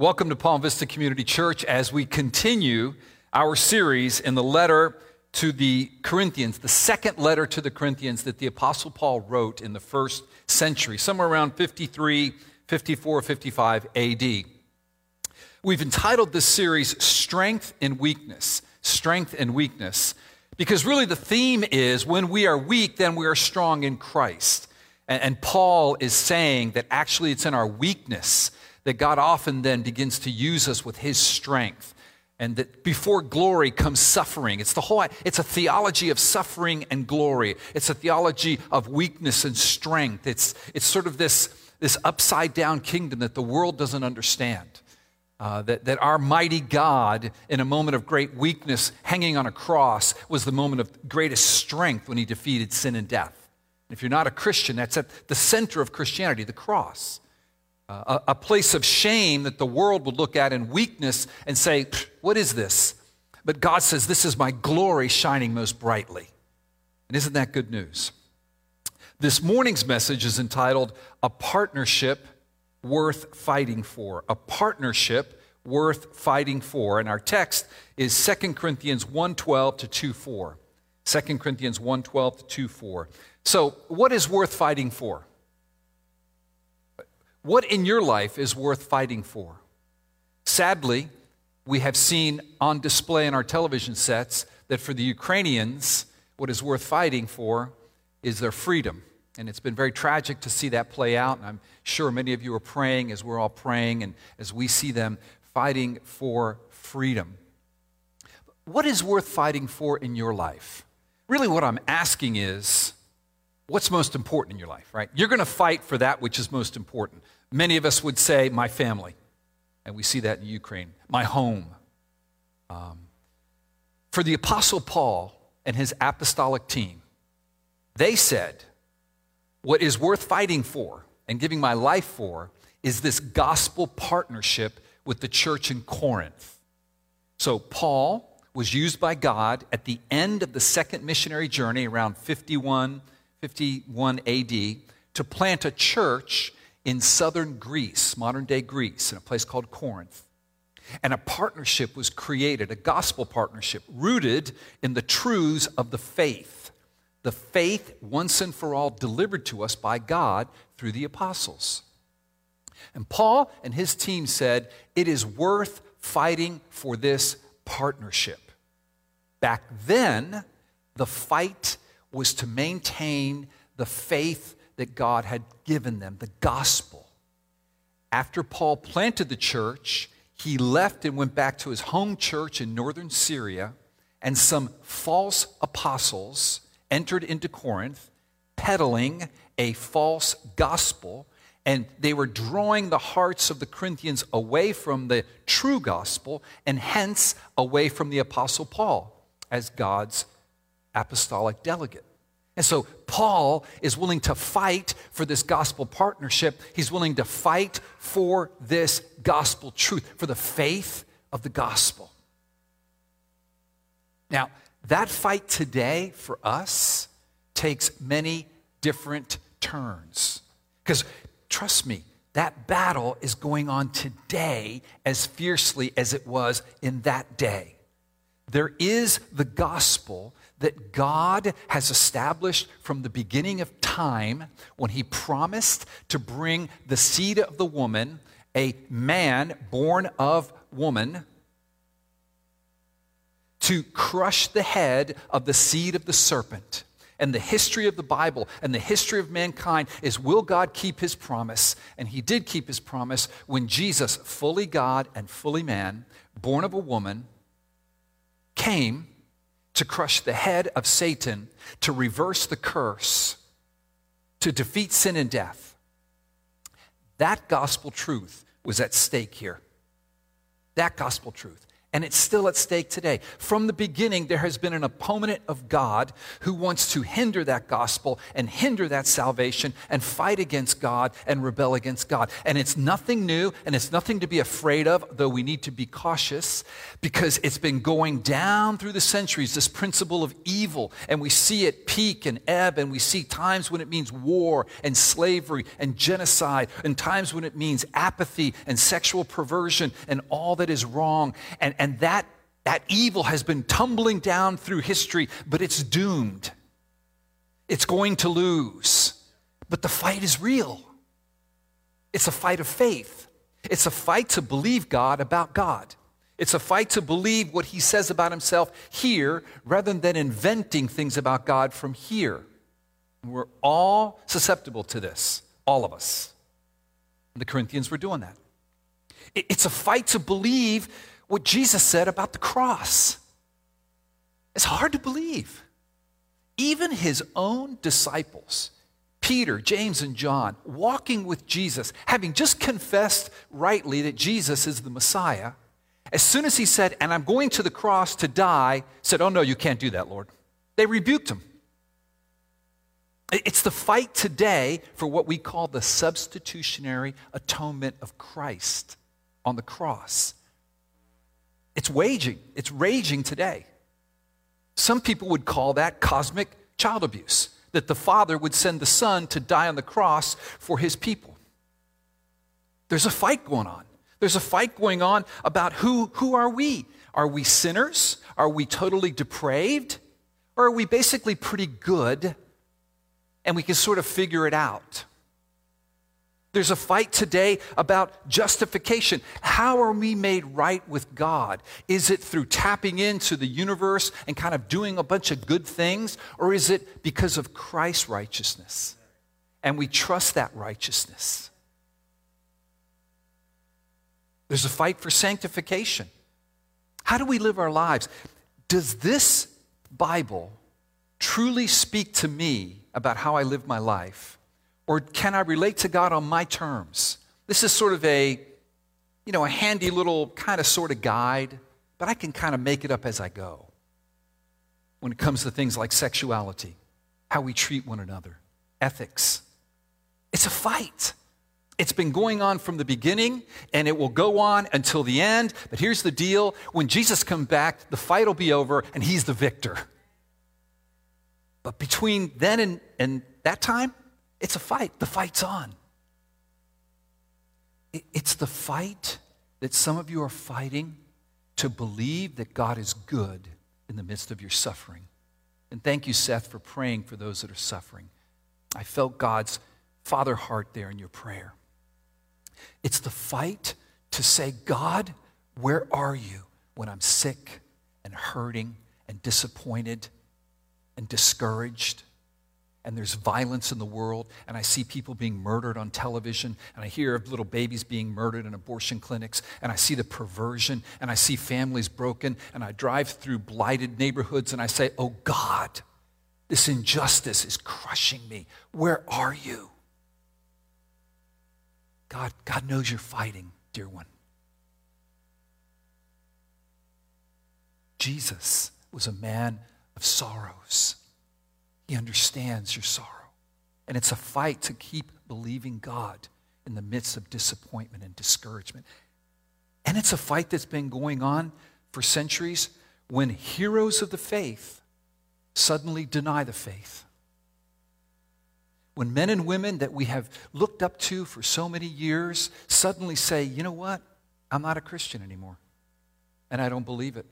Welcome to Palm Vista Community Church as we continue our series in the letter to the Corinthians, the second letter to the Corinthians that the Apostle Paul wrote in the first century, somewhere around 53, 54, 55 AD. We've entitled this series Strength and Weakness. Strength and Weakness. Because really the theme is when we are weak, then we are strong in Christ. And, and Paul is saying that actually it's in our weakness that God often then begins to use us with his strength. And that before glory comes suffering. It's the whole, it's a theology of suffering and glory. It's a theology of weakness and strength. It's, it's sort of this, this upside down kingdom that the world doesn't understand. Uh, that, that our mighty God, in a moment of great weakness, hanging on a cross, was the moment of greatest strength when he defeated sin and death. If you're not a Christian, that's at the center of Christianity, the cross a, a place of shame that the world would look at in weakness and say, What is this? But God says, This is my glory shining most brightly. And isn't that good news? This morning's message is entitled A Partnership Worth Fighting For. A Partnership Worth Fighting For. And our text is 2 Corinthians 1:12 to 2:4. 2 Corinthians 1:12 to 2:4. So, what is worth fighting for? What in your life is worth fighting for? Sadly, we have seen on display in our television sets that for the Ukrainians, what is worth fighting for is their freedom. And it's been very tragic to see that play out. And I'm sure many of you are praying as we're all praying and as we see them fighting for freedom. What is worth fighting for in your life? Really, what I'm asking is what's most important in your life, right? You're going to fight for that which is most important. Many of us would say, my family. And we see that in Ukraine. My home. Um, for the Apostle Paul and his apostolic team, they said, what is worth fighting for and giving my life for is this gospel partnership with the church in Corinth. So, Paul was used by God at the end of the second missionary journey around 51 51 AD to plant a church in southern Greece, modern day Greece, in a place called Corinth. And a partnership was created, a gospel partnership rooted in the truths of the faith. The faith, once and for all, delivered to us by God through the apostles. And Paul and his team said, It is worth fighting for this partnership. Back then, the fight was to maintain the faith that God had given them, the gospel. After Paul planted the church, he left and went back to his home church in northern Syria, and some false apostles entered into Corinth peddling a false gospel, and they were drawing the hearts of the Corinthians away from the true gospel and hence away from the apostle Paul as God's apostolic delegate. And so Paul is willing to fight for this gospel partnership. He's willing to fight for this gospel truth, for the faith of the gospel. Now, that fight today for us takes many different turns. Because trust me, that battle is going on today as fiercely as it was in that day. There is the gospel that God has established from the beginning of time when He promised to bring the seed of the woman, a man born of woman, to crush the head of the seed of the serpent. And the history of the Bible and the history of mankind is will God keep his promise? And he did keep his promise when Jesus, fully God and fully man, born of a woman, came to crush the head of Satan, to reverse the curse, to defeat sin and death. That gospel truth was at stake here. That gospel truth. And it's still at stake today. From the beginning, there has been an opponent of God who wants to hinder that gospel and hinder that salvation and fight against God and rebel against God. And it's nothing new and it's nothing to be afraid of, though we need to be cautious because it's been going down through the centuries, this principle of evil. And we see it peak and ebb, and we see times when it means war and slavery and genocide, and times when it means apathy and sexual perversion and all that is wrong. And and that, that evil has been tumbling down through history, but it's doomed. It's going to lose. But the fight is real. It's a fight of faith. It's a fight to believe God about God. It's a fight to believe what he says about himself here rather than inventing things about God from here. We're all susceptible to this, all of us. The Corinthians were doing that. It's a fight to believe what Jesus said about the cross. It's hard to believe. Even his own disciples, Peter, James, and John, walking with Jesus, having just confessed rightly that Jesus is the Messiah, as soon as he said, And I'm going to the cross to die, said, Oh, no, you can't do that, Lord. They rebuked him. It's the fight today for what we call the substitutionary atonement of Christ on the cross. It's waging, it's raging today. Some people would call that cosmic child abuse, that the Father would send the Son to die on the cross for his people. There's a fight going on. There's a fight going on about who, who are we? Are we sinners? Are we totally depraved? Or are we basically pretty good and we can sort of figure it out? There's a fight today about justification. How are we made right with God? Is it through tapping into the universe and kind of doing a bunch of good things? Or is it because of Christ's righteousness? And we trust that righteousness. There's a fight for sanctification. How do we live our lives? Does this Bible truly speak to me about how I live my life? Or can I relate to God on my terms? This is sort of a, you know, a handy little kind of sort of guide, but I can kind of make it up as I go when it comes to things like sexuality, how we treat one another, ethics. It's a fight. It's been going on from the beginning and it will go on until the end. But here's the deal when Jesus comes back, the fight will be over and he's the victor. But between then and, and that time, it's a fight. The fight's on. It's the fight that some of you are fighting to believe that God is good in the midst of your suffering. And thank you, Seth, for praying for those that are suffering. I felt God's father heart there in your prayer. It's the fight to say, God, where are you when I'm sick and hurting and disappointed and discouraged? And there's violence in the world, and I see people being murdered on television, and I hear of little babies being murdered in abortion clinics, and I see the perversion, and I see families broken, and I drive through blighted neighborhoods, and I say, Oh God, this injustice is crushing me. Where are you? God, God knows you're fighting, dear one. Jesus was a man of sorrows. He understands your sorrow. And it's a fight to keep believing God in the midst of disappointment and discouragement. And it's a fight that's been going on for centuries when heroes of the faith suddenly deny the faith. When men and women that we have looked up to for so many years suddenly say, you know what? I'm not a Christian anymore. And I don't believe it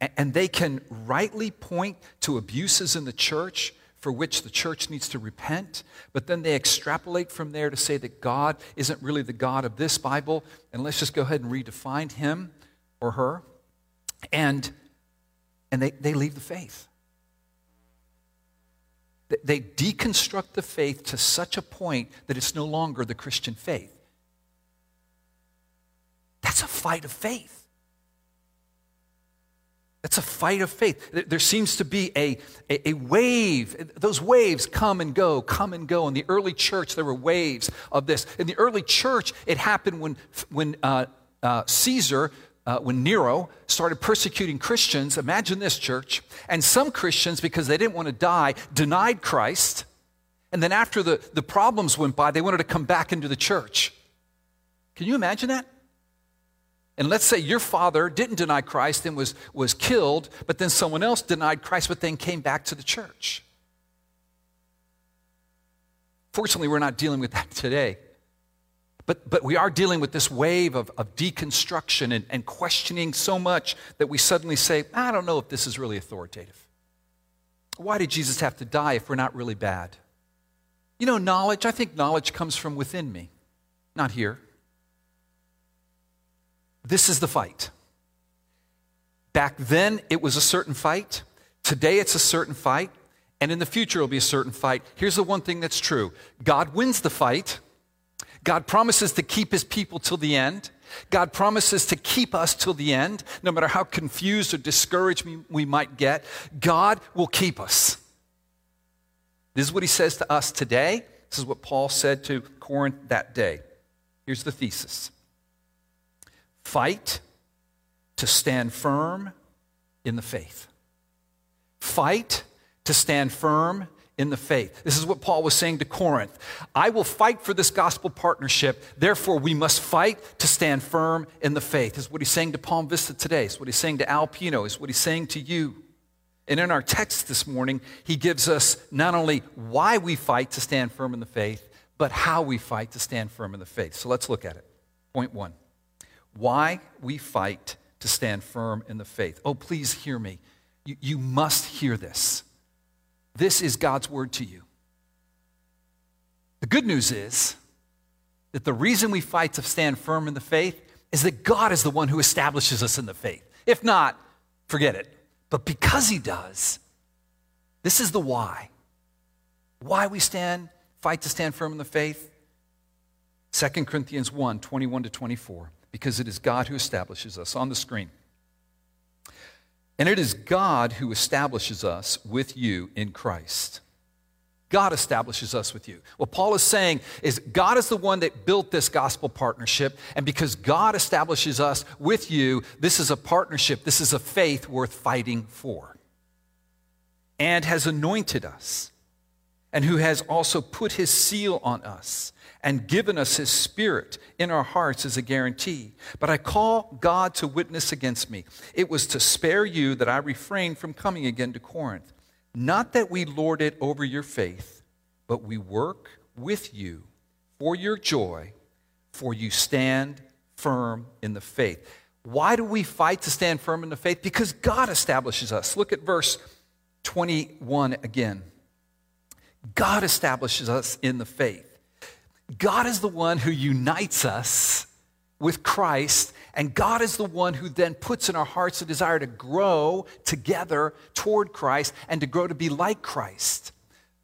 and they can rightly point to abuses in the church for which the church needs to repent, but then they extrapolate from there to say that God isn't really the God of this Bible, and let's just go ahead and redefine him or her. And, and they, they leave the faith. They deconstruct the faith to such a point that it's no longer the Christian faith. That's a fight of faith. It's a fight of faith. There seems to be a, a, a, wave. Those waves come and go, come and go. In the early church, there were waves of this. In the early church, it happened when, when uh, uh, Caesar uh, when Nero started persecuting Christians, imagine this, church, and some Christians, because they didn't want to die, denied Christ. And then after the, the problems went by, they wanted to come back into the church. Can you imagine that? And let's say your father didn't deny Christ and was, was killed, but then someone else denied Christ, but then came back to the church. Fortunately, we're not dealing with that today. But, but we are dealing with this wave of, of deconstruction and, and questioning so much that we suddenly say, I don't know if this is really authoritative. Why did Jesus have to die if we're not really bad? You know, knowledge, I think knowledge comes from within me, not here. This is the fight. Back then, it was a certain fight. Today, it's a certain fight. And in the future, it'll be a certain fight. Here's the one thing that's true God wins the fight. God promises to keep his people till the end. God promises to keep us till the end, no matter how confused or discouraged we might get. God will keep us. This is what he says to us today. This is what Paul said to Corinth that day. Here's the thesis Fight to stand firm in the faith. Fight to stand firm in the faith. This is what Paul was saying to Corinth. I will fight for this gospel partnership. Therefore, we must fight to stand firm in the faith. Is what he's saying to Palm Vista today. is what he's saying to Alpino. is what he's saying to you. And in our text this morning, he gives us not only why we fight to stand firm in the faith, but how we fight to stand firm in the faith. So let's look at it. Point one why we fight to stand firm in the faith. Oh, please hear me. You, you must hear this. This is God's word to you. The good news is that the reason we fight to stand firm in the faith is that God is the one who establishes us in the faith. If not, forget it. But because He does, this is the why. Why we stand, fight to stand firm in the faith. 2 Corinthians 1 21 to 24 because it is God who establishes us. On the screen. And it is God who establishes us with you in Christ. God establishes us with you. What Paul is saying is God is the one that built this gospel partnership, and because God establishes us with you, this is a partnership, this is a faith worth fighting for, and has anointed us, and who has also put his seal on us and given us his spirit in our hearts as a guarantee. But I call God to witness against me. It was to spare you that I refrained from coming again to Corinth. Not that we lord it over your faith, but we work with you for your joy, for you stand firm in the faith. Why do we fight to stand firm in the faith? Because God establishes us. Look at verse 21 again. God establishes us in the faith. God is the one who unites us with Christ, and God is the one who then puts in our hearts a desire to grow together toward Christ and to grow to be like Christ.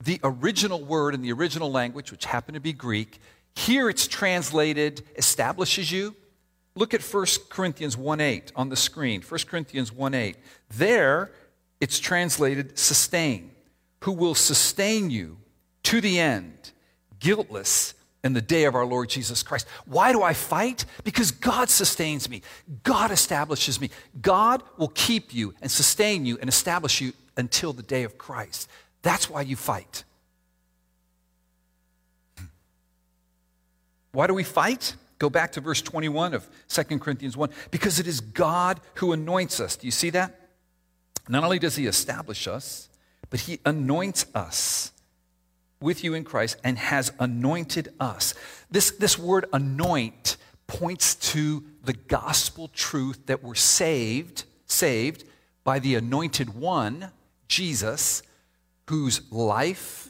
The original word in the original language, which happened to be Greek, here it's translated establishes you. Look at 1 Corinthians 1:8 on the screen. 1 Corinthians 1:8. There it's translated sustain, who will sustain you to the end, guiltless in the day of our Lord Jesus Christ. Why do I fight? Because God sustains me. God establishes me. God will keep you and sustain you and establish you until the day of Christ. That's why you fight. Hmm. Why do we fight? Go back to verse 21 of 2 Corinthians 1. Because it is God who anoints us. Do you see that? Not only does he establish us, but he anoints us with you in Christ and has anointed us. This, this word anoint points to the gospel truth that we're saved, saved by the anointed one, Jesus, whose life,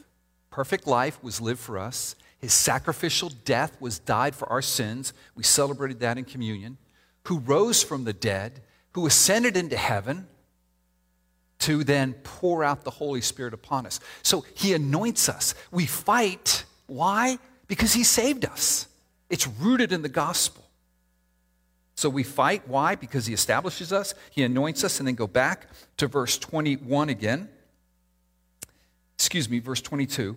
perfect life, was lived for us. His sacrificial death was died for our sins. We celebrated that in communion. Who rose from the dead, who ascended into heaven to then pour out the Holy Spirit upon us. So he anoints us. We fight. Why? Because he saved us. It's rooted in the gospel. So we fight. Why? Because he establishes us, he anoints us, and then go back to verse 21 again. Excuse me, verse 22.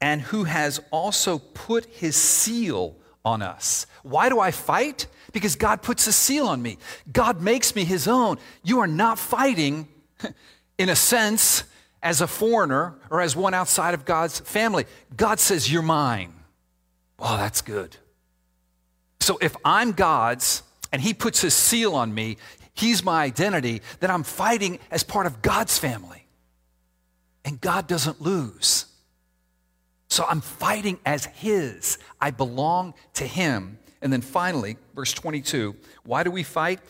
And who has also put his seal on us. Why do I fight? Because God puts a seal on me. God makes me his own. You are not fighting, in a sense, as a foreigner or as one outside of God's family. God says, You're mine. Oh, that's good. So if I'm God's and he puts his seal on me, he's my identity, then I'm fighting as part of God's family. And God doesn't lose. So I'm fighting as His. I belong to Him. And then finally, verse 22 why do we fight?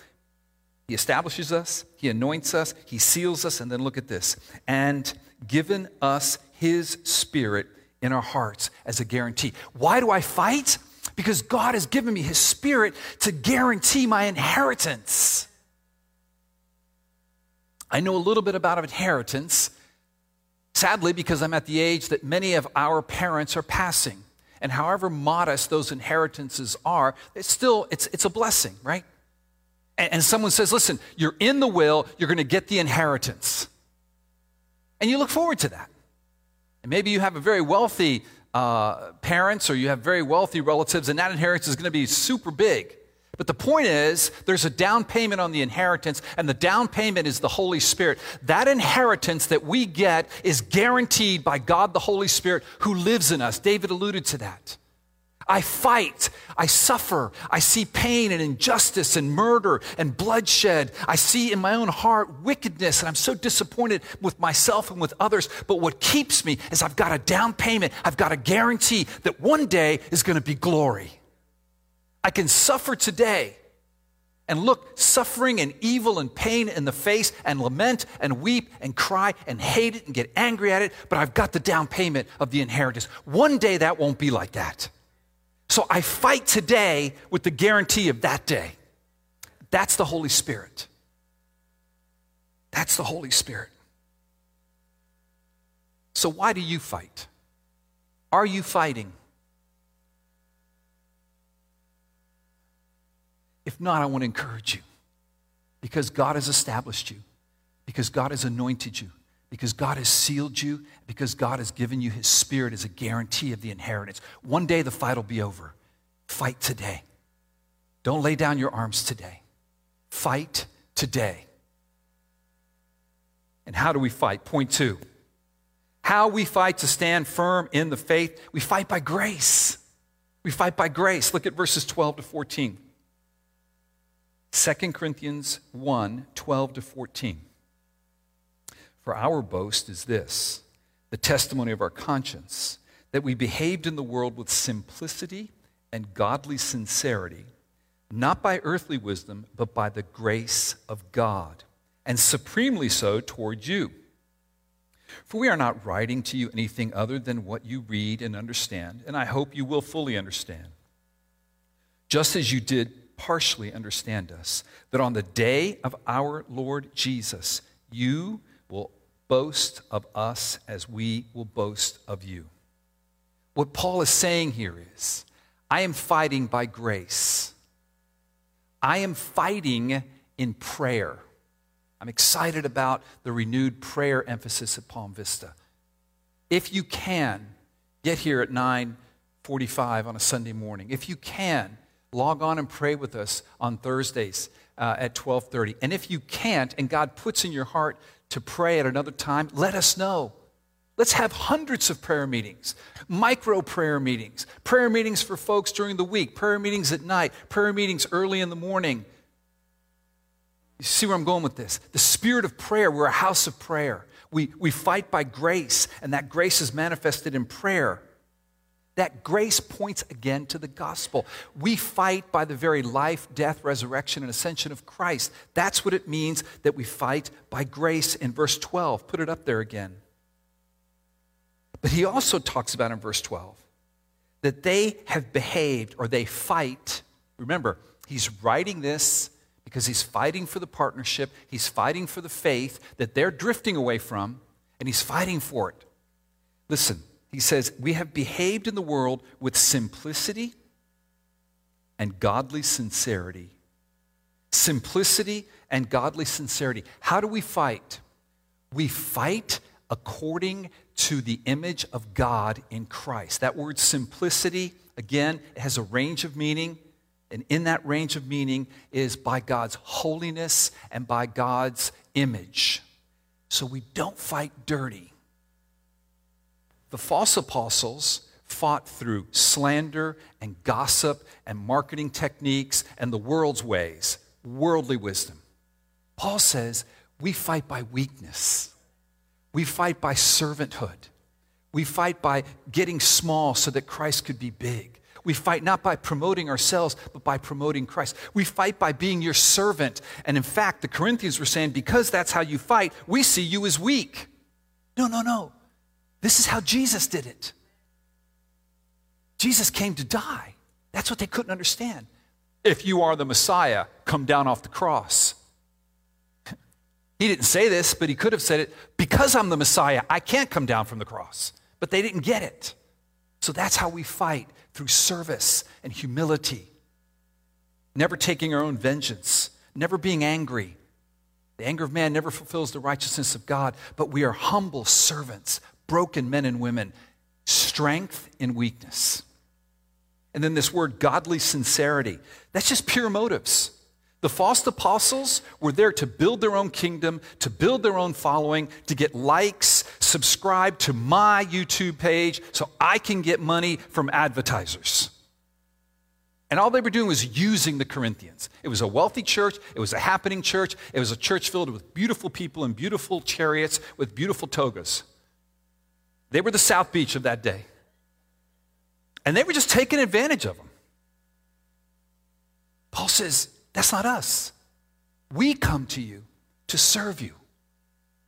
He establishes us, He anoints us, He seals us, and then look at this and given us His Spirit in our hearts as a guarantee. Why do I fight? Because God has given me His Spirit to guarantee my inheritance. I know a little bit about inheritance Sadly, because I'm at the age that many of our parents are passing. And however modest those inheritances are, it's still, it's, it's a blessing, right? And, and someone says, listen, you're in the will, you're going to get the inheritance. And you look forward to that. And maybe you have a very wealthy uh, parents or you have very wealthy relatives, and that inheritance is going to be super big. But the point is, there's a down payment on the inheritance, and the down payment is the Holy Spirit. That inheritance that we get is guaranteed by God the Holy Spirit who lives in us. David alluded to that. I fight, I suffer, I see pain and injustice and murder and bloodshed. I see in my own heart wickedness, and I'm so disappointed with myself and with others. But what keeps me is I've got a down payment, I've got a guarantee that one day is going to be glory. I can suffer today and look suffering and evil and pain in the face and lament and weep and cry and hate it and get angry at it, but I've got the down payment of the inheritance. One day that won't be like that. So I fight today with the guarantee of that day. That's the Holy Spirit. That's the Holy Spirit. So, why do you fight? Are you fighting? If not, I want to encourage you because God has established you, because God has anointed you, because God has sealed you, because God has given you His Spirit as a guarantee of the inheritance. One day the fight will be over. Fight today. Don't lay down your arms today. Fight today. And how do we fight? Point two. How we fight to stand firm in the faith. We fight by grace. We fight by grace. Look at verses 12 to 14. 2 Corinthians 1 12 to 14. For our boast is this the testimony of our conscience, that we behaved in the world with simplicity and godly sincerity, not by earthly wisdom, but by the grace of God, and supremely so toward you. For we are not writing to you anything other than what you read and understand, and I hope you will fully understand. Just as you did partially understand us, that on the day of our Lord Jesus, you will boast of us as we will boast of you. What Paul is saying here is I am fighting by grace, I am fighting in prayer. I'm excited about the renewed prayer emphasis at Palm Vista. If you can, get here at 9:45 on a Sunday morning. If you can, log on and pray with us on Thursdays uh, at 12:30. And if you can't and God puts in your heart to pray at another time, let us know. Let's have hundreds of prayer meetings, micro prayer meetings, prayer meetings for folks during the week, prayer meetings at night, prayer meetings early in the morning. You see where I'm going with this? The spirit of prayer, we're a house of prayer. We, we fight by grace, and that grace is manifested in prayer. That grace points again to the gospel. We fight by the very life, death, resurrection, and ascension of Christ. That's what it means that we fight by grace in verse 12. Put it up there again. But he also talks about in verse 12 that they have behaved or they fight. Remember, he's writing this because he's fighting for the partnership, he's fighting for the faith that they're drifting away from, and he's fighting for it. Listen, he says, We have behaved in the world with simplicity and godly sincerity. Simplicity and godly sincerity. How do we fight? We fight according to the image of God in Christ. That word simplicity Again, has a range of meaning, and in that range of meaning is by God's holiness and by God's image. So we don't fight dirty. The false apostles fought through slander and gossip and marketing techniques and the world's ways, worldly wisdom. Paul says we fight by weakness, we fight by servanthood, we fight by getting small so that Christ could be big. We fight not by promoting ourselves, but by promoting Christ. We fight by being your servant. And in fact, the Corinthians were saying, because that's how you fight, we see you as weak. No, no, no. This is how Jesus did it. Jesus came to die. That's what they couldn't understand. If you are the Messiah, come down off the cross. He didn't say this, but he could have said it because I'm the Messiah, I can't come down from the cross. But they didn't get it. So that's how we fight through service and humility. Never taking our own vengeance, never being angry. The anger of man never fulfills the righteousness of God, but we are humble servants, broken men and women, strength in weakness. And then this word godly sincerity. That's just pure motives. The false apostles were there to build their own kingdom, to build their own following, to get likes, subscribe to my YouTube page so I can get money from advertisers. And all they were doing was using the Corinthians. It was a wealthy church, it was a happening church, it was a church filled with beautiful people and beautiful chariots with beautiful togas. They were the South Beach of that day. And they were just taking advantage of them. Paul says, That's not us. We come to you to serve you.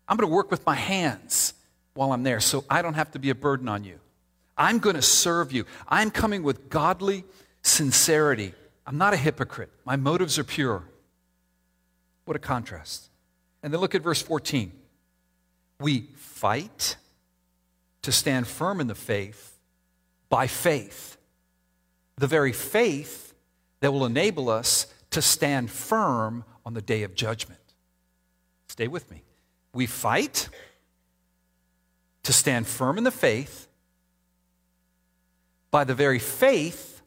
I'm going to work with my hands while I'm there so I don't have to be a burden on you. I'm going to serve you. I'm coming with godly sincerity. I'm not a hypocrite. My motives are pure. What a contrast. And then look at verse 14. We fight to stand firm in the faith by faith. The very faith that will enable us to stand firm on the day of judgment. Stay with me. We fight to stand firm in the faith by the very faith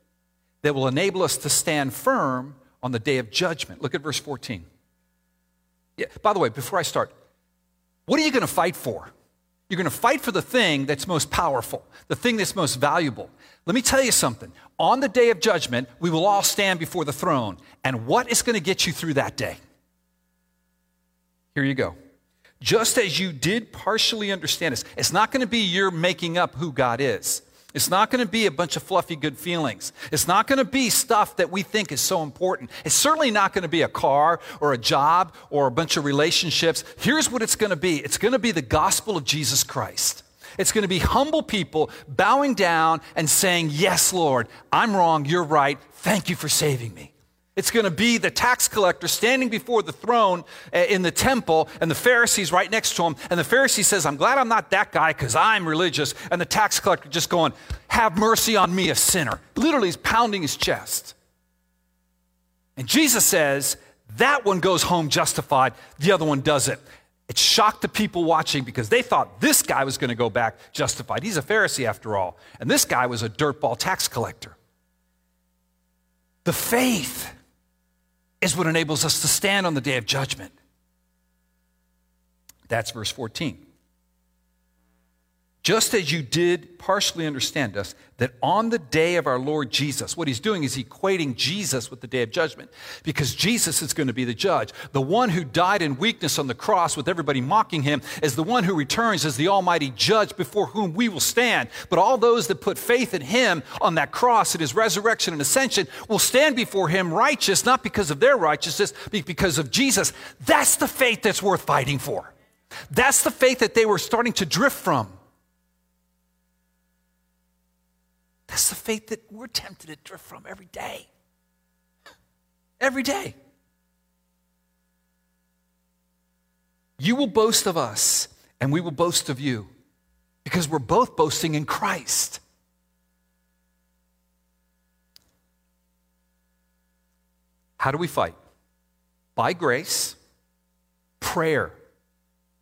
that will enable us to stand firm on the day of judgment. Look at verse 14. Yeah, by the way, before I start, what are you going to fight for? You're going to fight for the thing that's most powerful, the thing that's most valuable. Let me tell you something. On the day of judgment, we will all stand before the throne. And what is going to get you through that day? Here you go. Just as you did partially understand this, it's not going to be your making up who God is. It's not going to be a bunch of fluffy good feelings. It's not going to be stuff that we think is so important. It's certainly not going to be a car or a job or a bunch of relationships. Here's what it's going to be it's going to be the gospel of Jesus Christ. It's going to be humble people bowing down and saying, Yes, Lord, I'm wrong, you're right. Thank you for saving me. It's going to be the tax collector standing before the throne eh, in the temple, and the Pharisees right next to him. And the Pharisee says, I'm glad I'm not that guy because I'm religious. And the tax collector just going, Have mercy on me, a sinner. Literally, he's pounding his chest. And Jesus says, That one goes home justified, the other one doesn't. It shocked the people watching because they thought this guy was going to go back justified. He's a Pharisee after all. And this guy was a dirtball tax collector. The faith is what enables us to stand on the day of judgment. That's verse 14. Just as you did partially understand us, that on the day of our Lord Jesus, what he's doing is equating Jesus with the day of judgment because Jesus is going to be the judge. The one who died in weakness on the cross with everybody mocking him is the one who returns as the almighty judge before whom we will stand. But all those that put faith in him on that cross at his resurrection and ascension will stand before him righteous, not because of their righteousness, but because of Jesus. That's the faith that's worth fighting for. That's the faith that they were starting to drift from. That's the faith that we're tempted to drift from every day. Every day. You will boast of us, and we will boast of you, because we're both boasting in Christ. How do we fight? By grace, prayer.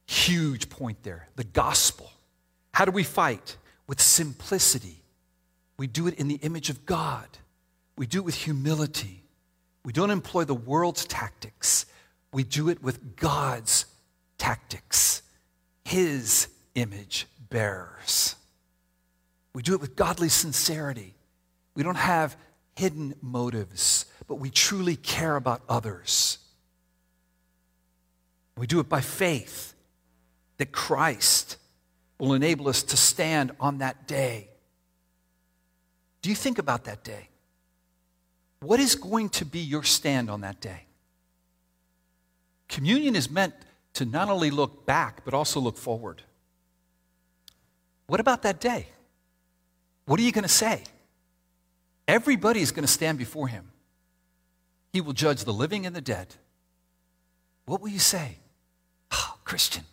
Huge point there. The gospel. How do we fight? With simplicity We do it in the image of God. We do it with humility. We don't employ the world's tactics. We do it with God's tactics, His image bearers. We do it with godly sincerity. We don't have hidden motives, but we truly care about others. We do it by faith that Christ will enable us to stand on that day. Do you think about that day? What is going to be your stand on that day? Communion is meant to not only look back, but also look forward. What about that day? What are you going to say? Everybody is going to stand before him. He will judge the living and the dead. What will you say? Oh, Christian.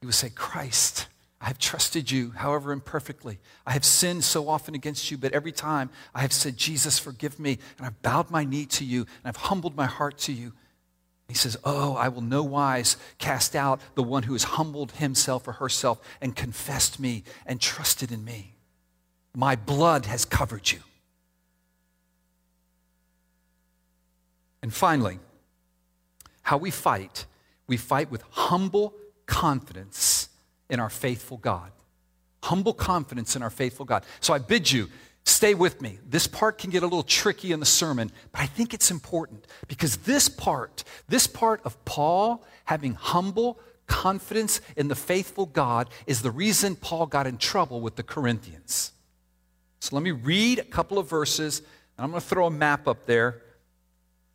You will say, Christ, I have trusted you, however imperfectly. I have sinned so often against you, but every time I have said, Jesus, forgive me, and I've bowed my knee to you, and I've humbled my heart to you. He says, Oh, I will no wise cast out the one who has humbled himself or herself and confessed me and trusted in me. My blood has covered you. And finally, how we fight, we fight with humble confidence in our faithful God. Humble confidence in our faithful God. So I bid you, stay with me. This part can get a little tricky in the sermon, but I think it's important because this part, this part of Paul having humble confidence in the faithful God is the reason Paul got in trouble with the Corinthians. So let me read a couple of verses, and I'm going to throw a map up there.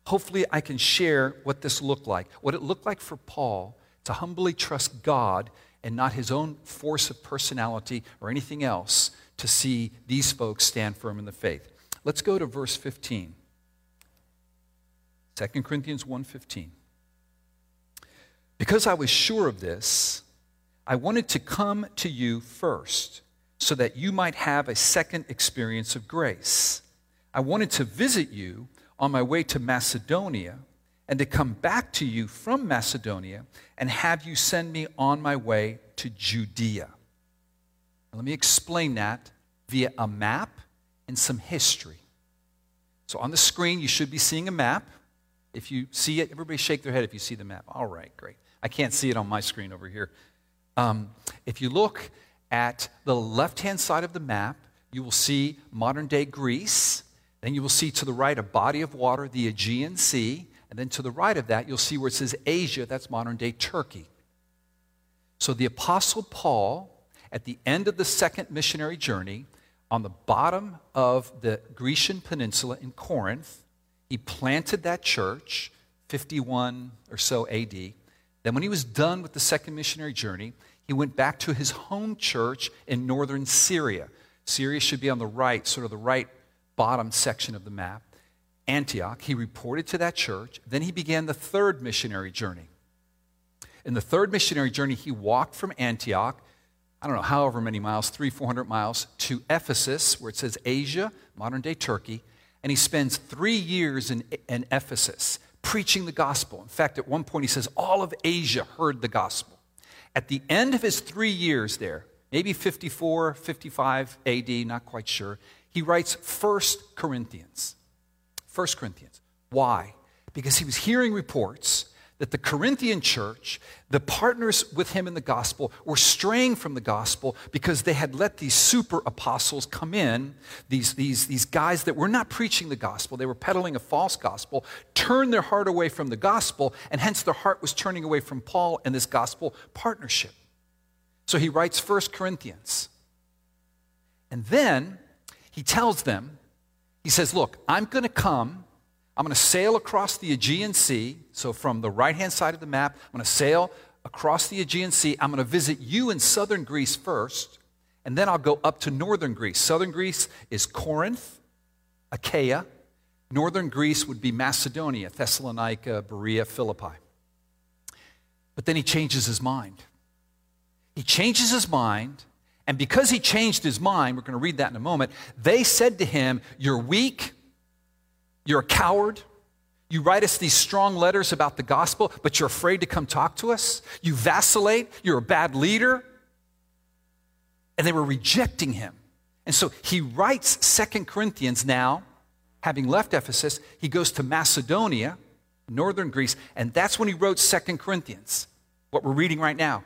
Hopefully, I can share what this looked like. What it looked like for Paul to humbly trust God and not his own force of personality or anything else to see these folks stand firm in the faith. Let's go to verse 15. 2 Corinthians 1:15. Because I was sure of this, I wanted to come to you first so that you might have a second experience of grace. I wanted to visit you on my way to Macedonia and to come back to you from Macedonia and have you send me on my way to Judea. Let me explain that via a map and some history. So on the screen, you should be seeing a map. If you see it, everybody shake their head if you see the map. All right, great. I can't see it on my screen over here. Um, if you look at the left hand side of the map, you will see modern day Greece. Then you will see to the right a body of water, the Aegean Sea. And then to the right of that, you'll see where it says Asia, that's modern day Turkey. So the Apostle Paul, at the end of the second missionary journey, on the bottom of the Grecian peninsula in Corinth, he planted that church, 51 or so AD. Then, when he was done with the second missionary journey, he went back to his home church in northern Syria. Syria should be on the right, sort of the right bottom section of the map. Antioch. He reported to that church. Then he began the third missionary journey. In the third missionary journey, he walked from Antioch, I don't know, however many miles, three, four hundred miles, to Ephesus, where it says Asia, modern day Turkey. And he spends three years in, in Ephesus preaching the gospel. In fact, at one point, he says all of Asia heard the gospel. At the end of his three years there, maybe 54, 55 AD, not quite sure, he writes First Corinthians. 1 Corinthians. Why? Because he was hearing reports that the Corinthian church, the partners with him in the gospel, were straying from the gospel because they had let these super apostles come in, these, these, these guys that were not preaching the gospel, they were peddling a false gospel, turn their heart away from the gospel, and hence their heart was turning away from Paul and this gospel partnership. So he writes 1 Corinthians. And then he tells them he says, Look, I'm going to come. I'm going to sail across the Aegean Sea. So, from the right hand side of the map, I'm going to sail across the Aegean Sea. I'm going to visit you in southern Greece first, and then I'll go up to northern Greece. Southern Greece is Corinth, Achaia. Northern Greece would be Macedonia, Thessalonica, Berea, Philippi. But then he changes his mind. He changes his mind and because he changed his mind, we're going to read that in a moment, they said to him, You're weak, you're a coward. You write us these strong letters about the gospel, but you're afraid to come talk to us. You vacillate, you're a bad leader. And they were rejecting him. And so he writes Second Corinthians now, having left Ephesus, he goes to Macedonia, northern Greece, and that's when he wrote Second Corinthians, what we're reading right now.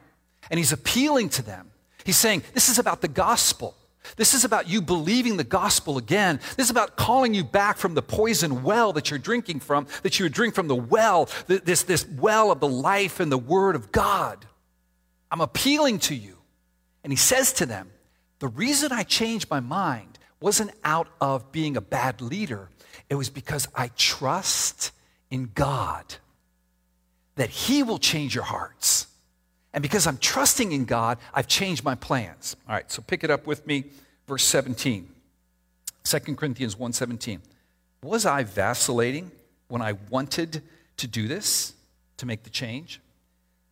And he's appealing to them. He's saying, This is about the gospel. This is about you believing the gospel again. This is about calling you back from the poison well that you're drinking from, that you would drink from the well, this, this well of the life and the word of God. I'm appealing to you. And he says to them, The reason I changed my mind wasn't out of being a bad leader, it was because I trust in God that He will change your hearts. And because I'm trusting in God, I've changed my plans. All right, so pick it up with me, verse 17. 2 Corinthians 1:17. Was I vacillating when I wanted to do this, to make the change?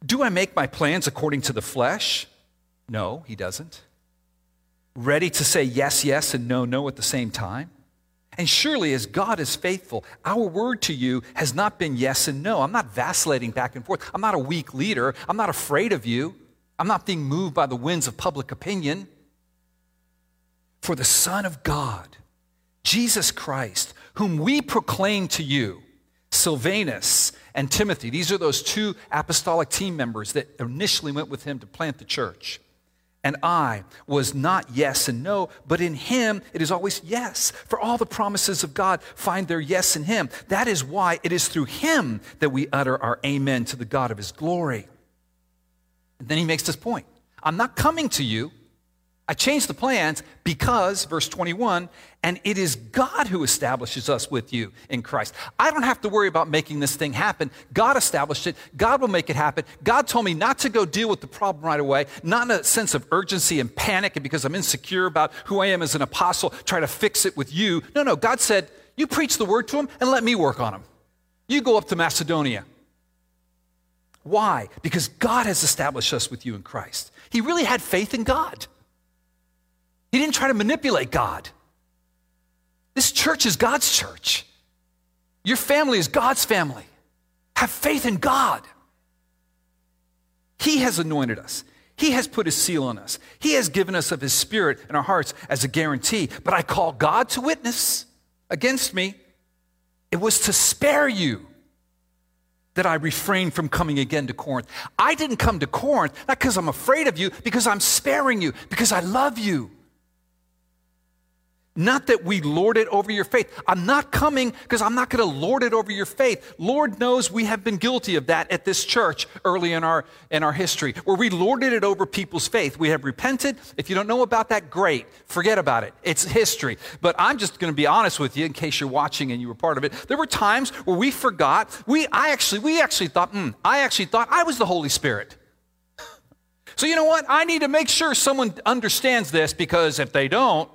Do I make my plans according to the flesh? No, he doesn't. Ready to say yes, yes, and no, no at the same time? And surely, as God is faithful, our word to you has not been yes and no. I'm not vacillating back and forth. I'm not a weak leader. I'm not afraid of you. I'm not being moved by the winds of public opinion. For the Son of God, Jesus Christ, whom we proclaim to you, Silvanus and Timothy, these are those two apostolic team members that initially went with him to plant the church and I was not yes and no, but in him it is always yes. For all the promises of God find their yes in him. That is why it is through him that we utter our amen to the God of his glory. And then he makes this point I'm not coming to you I changed the plans because, verse 21, and it is God who establishes us with you in Christ. I don't have to worry about making this thing happen. God established it. God will make it happen. God told me not to go deal with the problem right away, not in a sense of urgency and panic and because I'm insecure about who I am as an apostle, try to fix it with you. No, no. God said, You preach the word to them and let me work on them. You go up to Macedonia. Why? Because God has established us with you in Christ. He really had faith in God. He didn't try to manipulate God. This church is God's church. Your family is God's family. Have faith in God. He has anointed us. He has put his seal on us. He has given us of his spirit in our hearts as a guarantee. But I call God to witness against me. It was to spare you that I refrained from coming again to Corinth. I didn't come to Corinth not because I'm afraid of you, because I'm sparing you, because I love you. Not that we lord it over your faith. I'm not coming because I'm not going to lord it over your faith. Lord knows we have been guilty of that at this church early in our, in our history, where we lorded it over people's faith. We have repented. If you don't know about that, great. Forget about it. It's history. But I'm just going to be honest with you in case you're watching and you were part of it. There were times where we forgot. We, I actually, we actually thought, mm, I actually thought I was the Holy Spirit. So you know what? I need to make sure someone understands this because if they don't,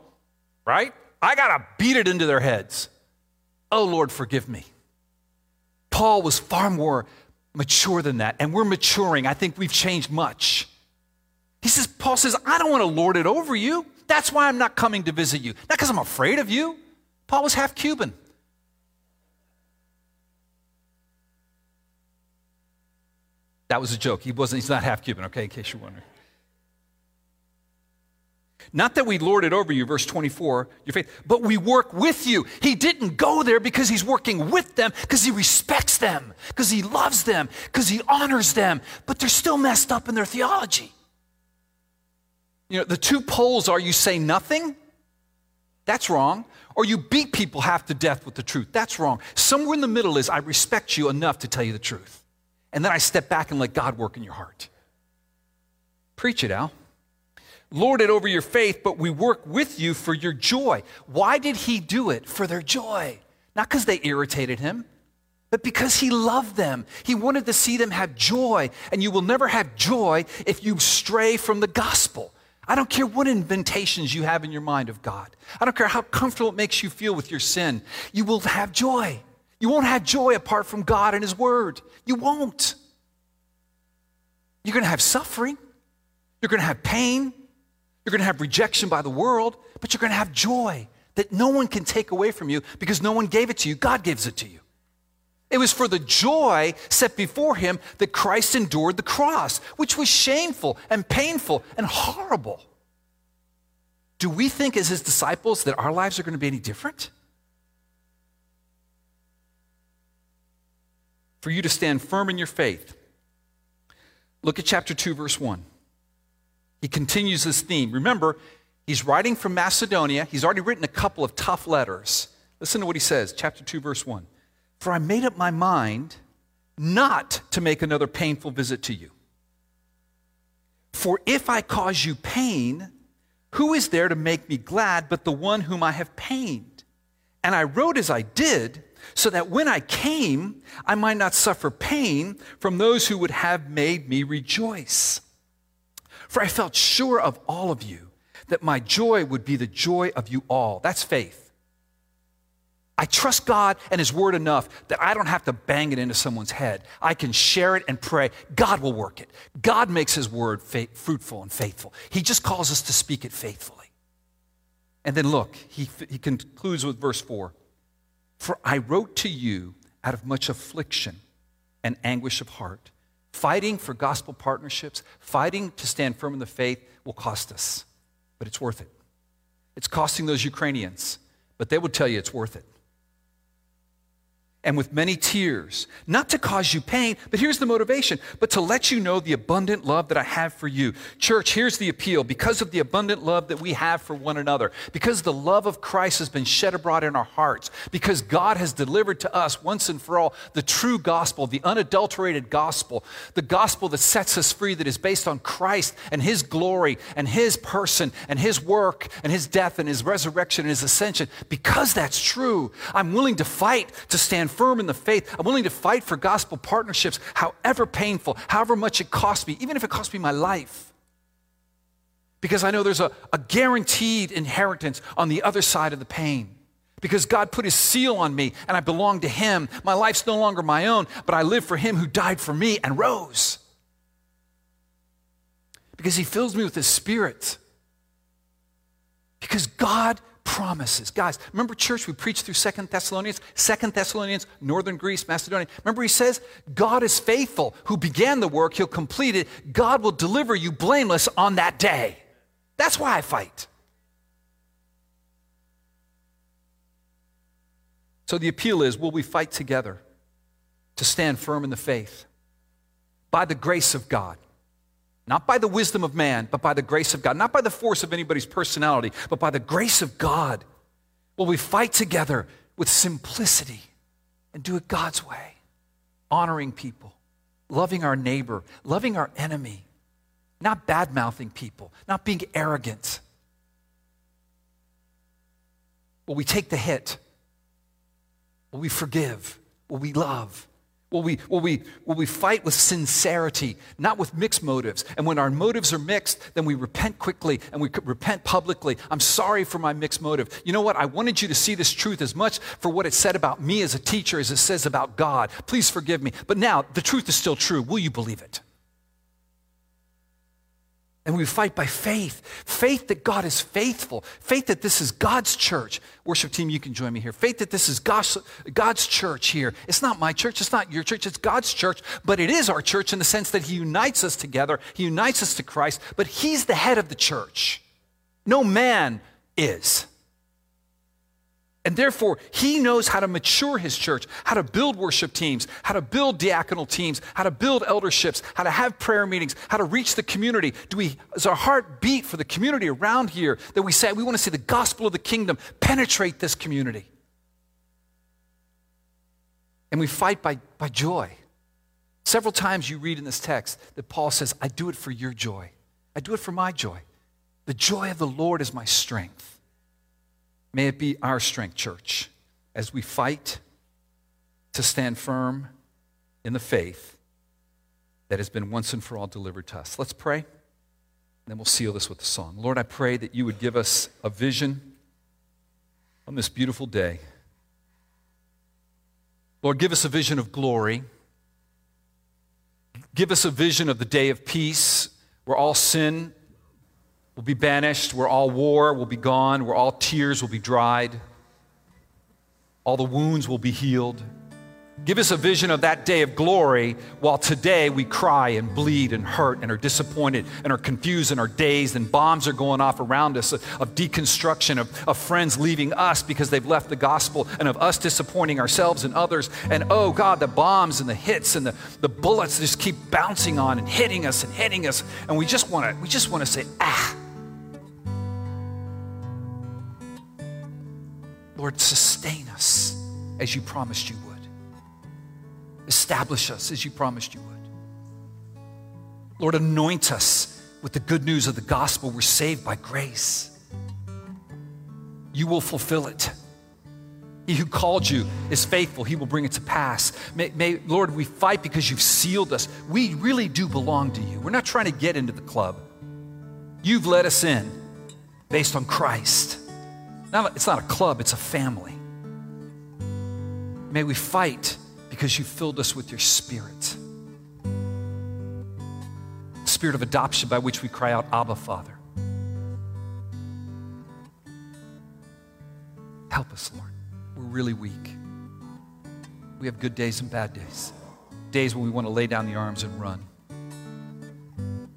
right? I got to beat it into their heads. Oh, Lord, forgive me. Paul was far more mature than that, and we're maturing. I think we've changed much. He says, Paul says, I don't want to lord it over you. That's why I'm not coming to visit you. Not because I'm afraid of you. Paul was half Cuban. That was a joke. He wasn't, he's not half Cuban, okay, in case you're wondering. Not that we lord it over you, verse 24, your faith, but we work with you. He didn't go there because he's working with them, because he respects them, because he loves them, because he honors them, but they're still messed up in their theology. You know, the two poles are you say nothing, that's wrong, or you beat people half to death with the truth, that's wrong. Somewhere in the middle is I respect you enough to tell you the truth. And then I step back and let God work in your heart. Preach it, Al lord it over your faith, but we work with you for your joy. Why did he do it? For their joy. Not because they irritated him, but because he loved them. He wanted to see them have joy. And you will never have joy if you stray from the gospel. I don't care what inventations you have in your mind of God. I don't care how comfortable it makes you feel with your sin. You will have joy. You won't have joy apart from God and His Word. You won't. You're going to have suffering. You're going to have pain. You're going to have rejection by the world, but you're going to have joy that no one can take away from you because no one gave it to you. God gives it to you. It was for the joy set before him that Christ endured the cross, which was shameful and painful and horrible. Do we think, as his disciples, that our lives are going to be any different? For you to stand firm in your faith, look at chapter 2, verse 1. He continues this theme. Remember, he's writing from Macedonia. He's already written a couple of tough letters. Listen to what he says, chapter 2, verse 1. For I made up my mind not to make another painful visit to you. For if I cause you pain, who is there to make me glad but the one whom I have pained? And I wrote as I did, so that when I came, I might not suffer pain from those who would have made me rejoice. For I felt sure of all of you that my joy would be the joy of you all. That's faith. I trust God and His Word enough that I don't have to bang it into someone's head. I can share it and pray. God will work it. God makes His Word fruitful and faithful. He just calls us to speak it faithfully. And then look, he, he concludes with verse 4 For I wrote to you out of much affliction and anguish of heart. Fighting for gospel partnerships, fighting to stand firm in the faith will cost us, but it's worth it. It's costing those Ukrainians, but they will tell you it's worth it and with many tears, not to cause you pain, but here's the motivation, but to let you know the abundant love that I have for you. Church, here's the appeal. Because of the abundant love that we have for one another, because the love of Christ has been shed abroad in our hearts, because God has delivered to us once and for all the true gospel, the unadulterated gospel, the gospel that sets us free, that is based on Christ and His glory and His person and His work and His death and His resurrection and His ascension. Because that's true, I'm willing to fight to stand firm in the faith. I'm willing to fight for gospel partnerships, however painful, however much it costs me, even if it costs me my life. Because I know there's a, a guaranteed inheritance on the other side of the pain. Because God put his seal on me and I belong to him. My life's no longer my own, but I live for him who died for me and rose. Because he fills me with his spirit. Because God promises. Guys, remember church, we preached through Second Thessalonians, Second Thessalonians, Northern Greece, Macedonia. Remember he says, God is faithful, who began the work, he'll complete it. God will deliver you blameless on that day. That's why I fight. So the appeal is will we fight together to stand firm in the faith by the grace of God? Not by the wisdom of man, but by the grace of God. Not by the force of anybody's personality, but by the grace of God. Will we fight together with simplicity and do it God's way? Honoring people, loving our neighbor, loving our enemy, not bad mouthing people, not being arrogant. Will we take the hit? Will we forgive? Will we love? Will we, will, we, will we fight with sincerity, not with mixed motives? And when our motives are mixed, then we repent quickly and we repent publicly. I'm sorry for my mixed motive. You know what? I wanted you to see this truth as much for what it said about me as a teacher as it says about God. Please forgive me. But now, the truth is still true. Will you believe it? And we fight by faith faith that God is faithful, faith that this is God's church. Worship team, you can join me here. Faith that this is God's, God's church here. It's not my church, it's not your church, it's God's church, but it is our church in the sense that He unites us together, He unites us to Christ, but He's the head of the church. No man is. And therefore, he knows how to mature his church, how to build worship teams, how to build diaconal teams, how to build elderships, how to have prayer meetings, how to reach the community. Do we, is our heart beat for the community around here that we say we want to see the gospel of the kingdom penetrate this community? And we fight by, by joy. Several times you read in this text that Paul says, I do it for your joy. I do it for my joy. The joy of the Lord is my strength. May it be our strength, church, as we fight to stand firm in the faith that has been once and for all delivered to us. Let's pray, and then we'll seal this with a song. Lord, I pray that you would give us a vision on this beautiful day. Lord, give us a vision of glory. Give us a vision of the day of peace where all sin will be banished, where all war We'll be gone, where all tears will be dried, all the wounds will be healed. Give us a vision of that day of glory while today we cry and bleed and hurt and are disappointed and are confused and are dazed and bombs are going off around us of, of deconstruction, of, of friends leaving us because they've left the gospel and of us disappointing ourselves and others. And oh God, the bombs and the hits and the, the bullets just keep bouncing on and hitting us and hitting us. And we just want to we just want to say, ah. Lord, sustain us as you promised you would. Establish us as you promised you would. Lord, anoint us with the good news of the gospel. We're saved by grace. You will fulfill it. He who called you is faithful. He will bring it to pass. May, may, Lord, we fight because you've sealed us. We really do belong to you. We're not trying to get into the club. You've let us in based on Christ. Now, it's not a club, it's a family. May we fight because you filled us with your spirit. Spirit of adoption by which we cry out, Abba, Father. Help us, Lord. We're really weak. We have good days and bad days. Days when we want to lay down the arms and run.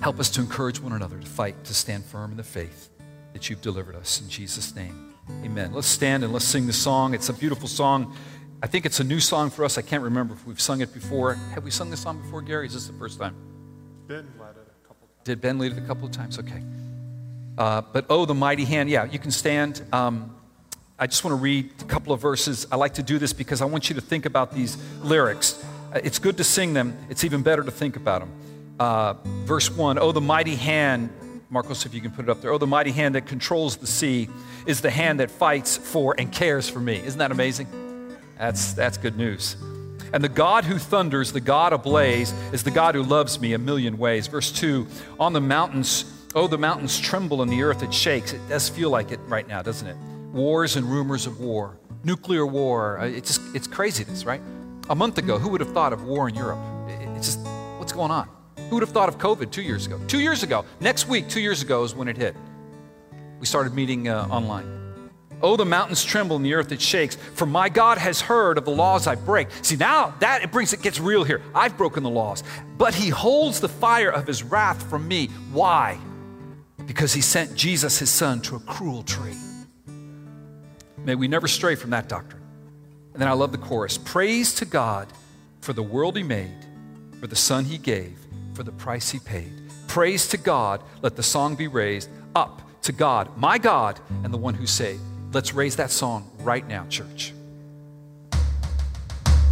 Help us to encourage one another to fight, to stand firm in the faith that you've delivered us. In Jesus' name, amen. Let's stand and let's sing the song. It's a beautiful song. I think it's a new song for us. I can't remember if we've sung it before. Have we sung this song before, Gary? Is this the first time? Ben led it a couple times. Did Ben lead it a couple of times? Okay. Uh, but oh, the mighty hand. Yeah, you can stand. Um, I just want to read a couple of verses. I like to do this because I want you to think about these lyrics. Uh, it's good to sing them, it's even better to think about them. Uh, verse 1 Oh, the mighty hand, Marcos, if you can put it up there. Oh, the mighty hand that controls the sea is the hand that fights for and cares for me. Isn't that amazing? That's, that's good news. And the God who thunders, the God ablaze, is the God who loves me a million ways. Verse 2 On the mountains, oh, the mountains tremble and the earth it shakes. It does feel like it right now, doesn't it? Wars and rumors of war, nuclear war. Uh, it's just, it's craziness, right? A month ago, who would have thought of war in Europe? It's just, what's going on? Who would have thought of COVID two years ago? Two years ago, next week, two years ago is when it hit. We started meeting uh, online. Oh, the mountains tremble and the earth it shakes. For my God has heard of the laws I break. See, now that it brings it gets real here. I've broken the laws. But he holds the fire of his wrath from me. Why? Because he sent Jesus, his son, to a cruel tree. May we never stray from that doctrine. And then I love the chorus Praise to God for the world he made, for the son he gave, for the price he paid. Praise to God. Let the song be raised up to God, my God, and the one who saved. Let's raise that song right now, church.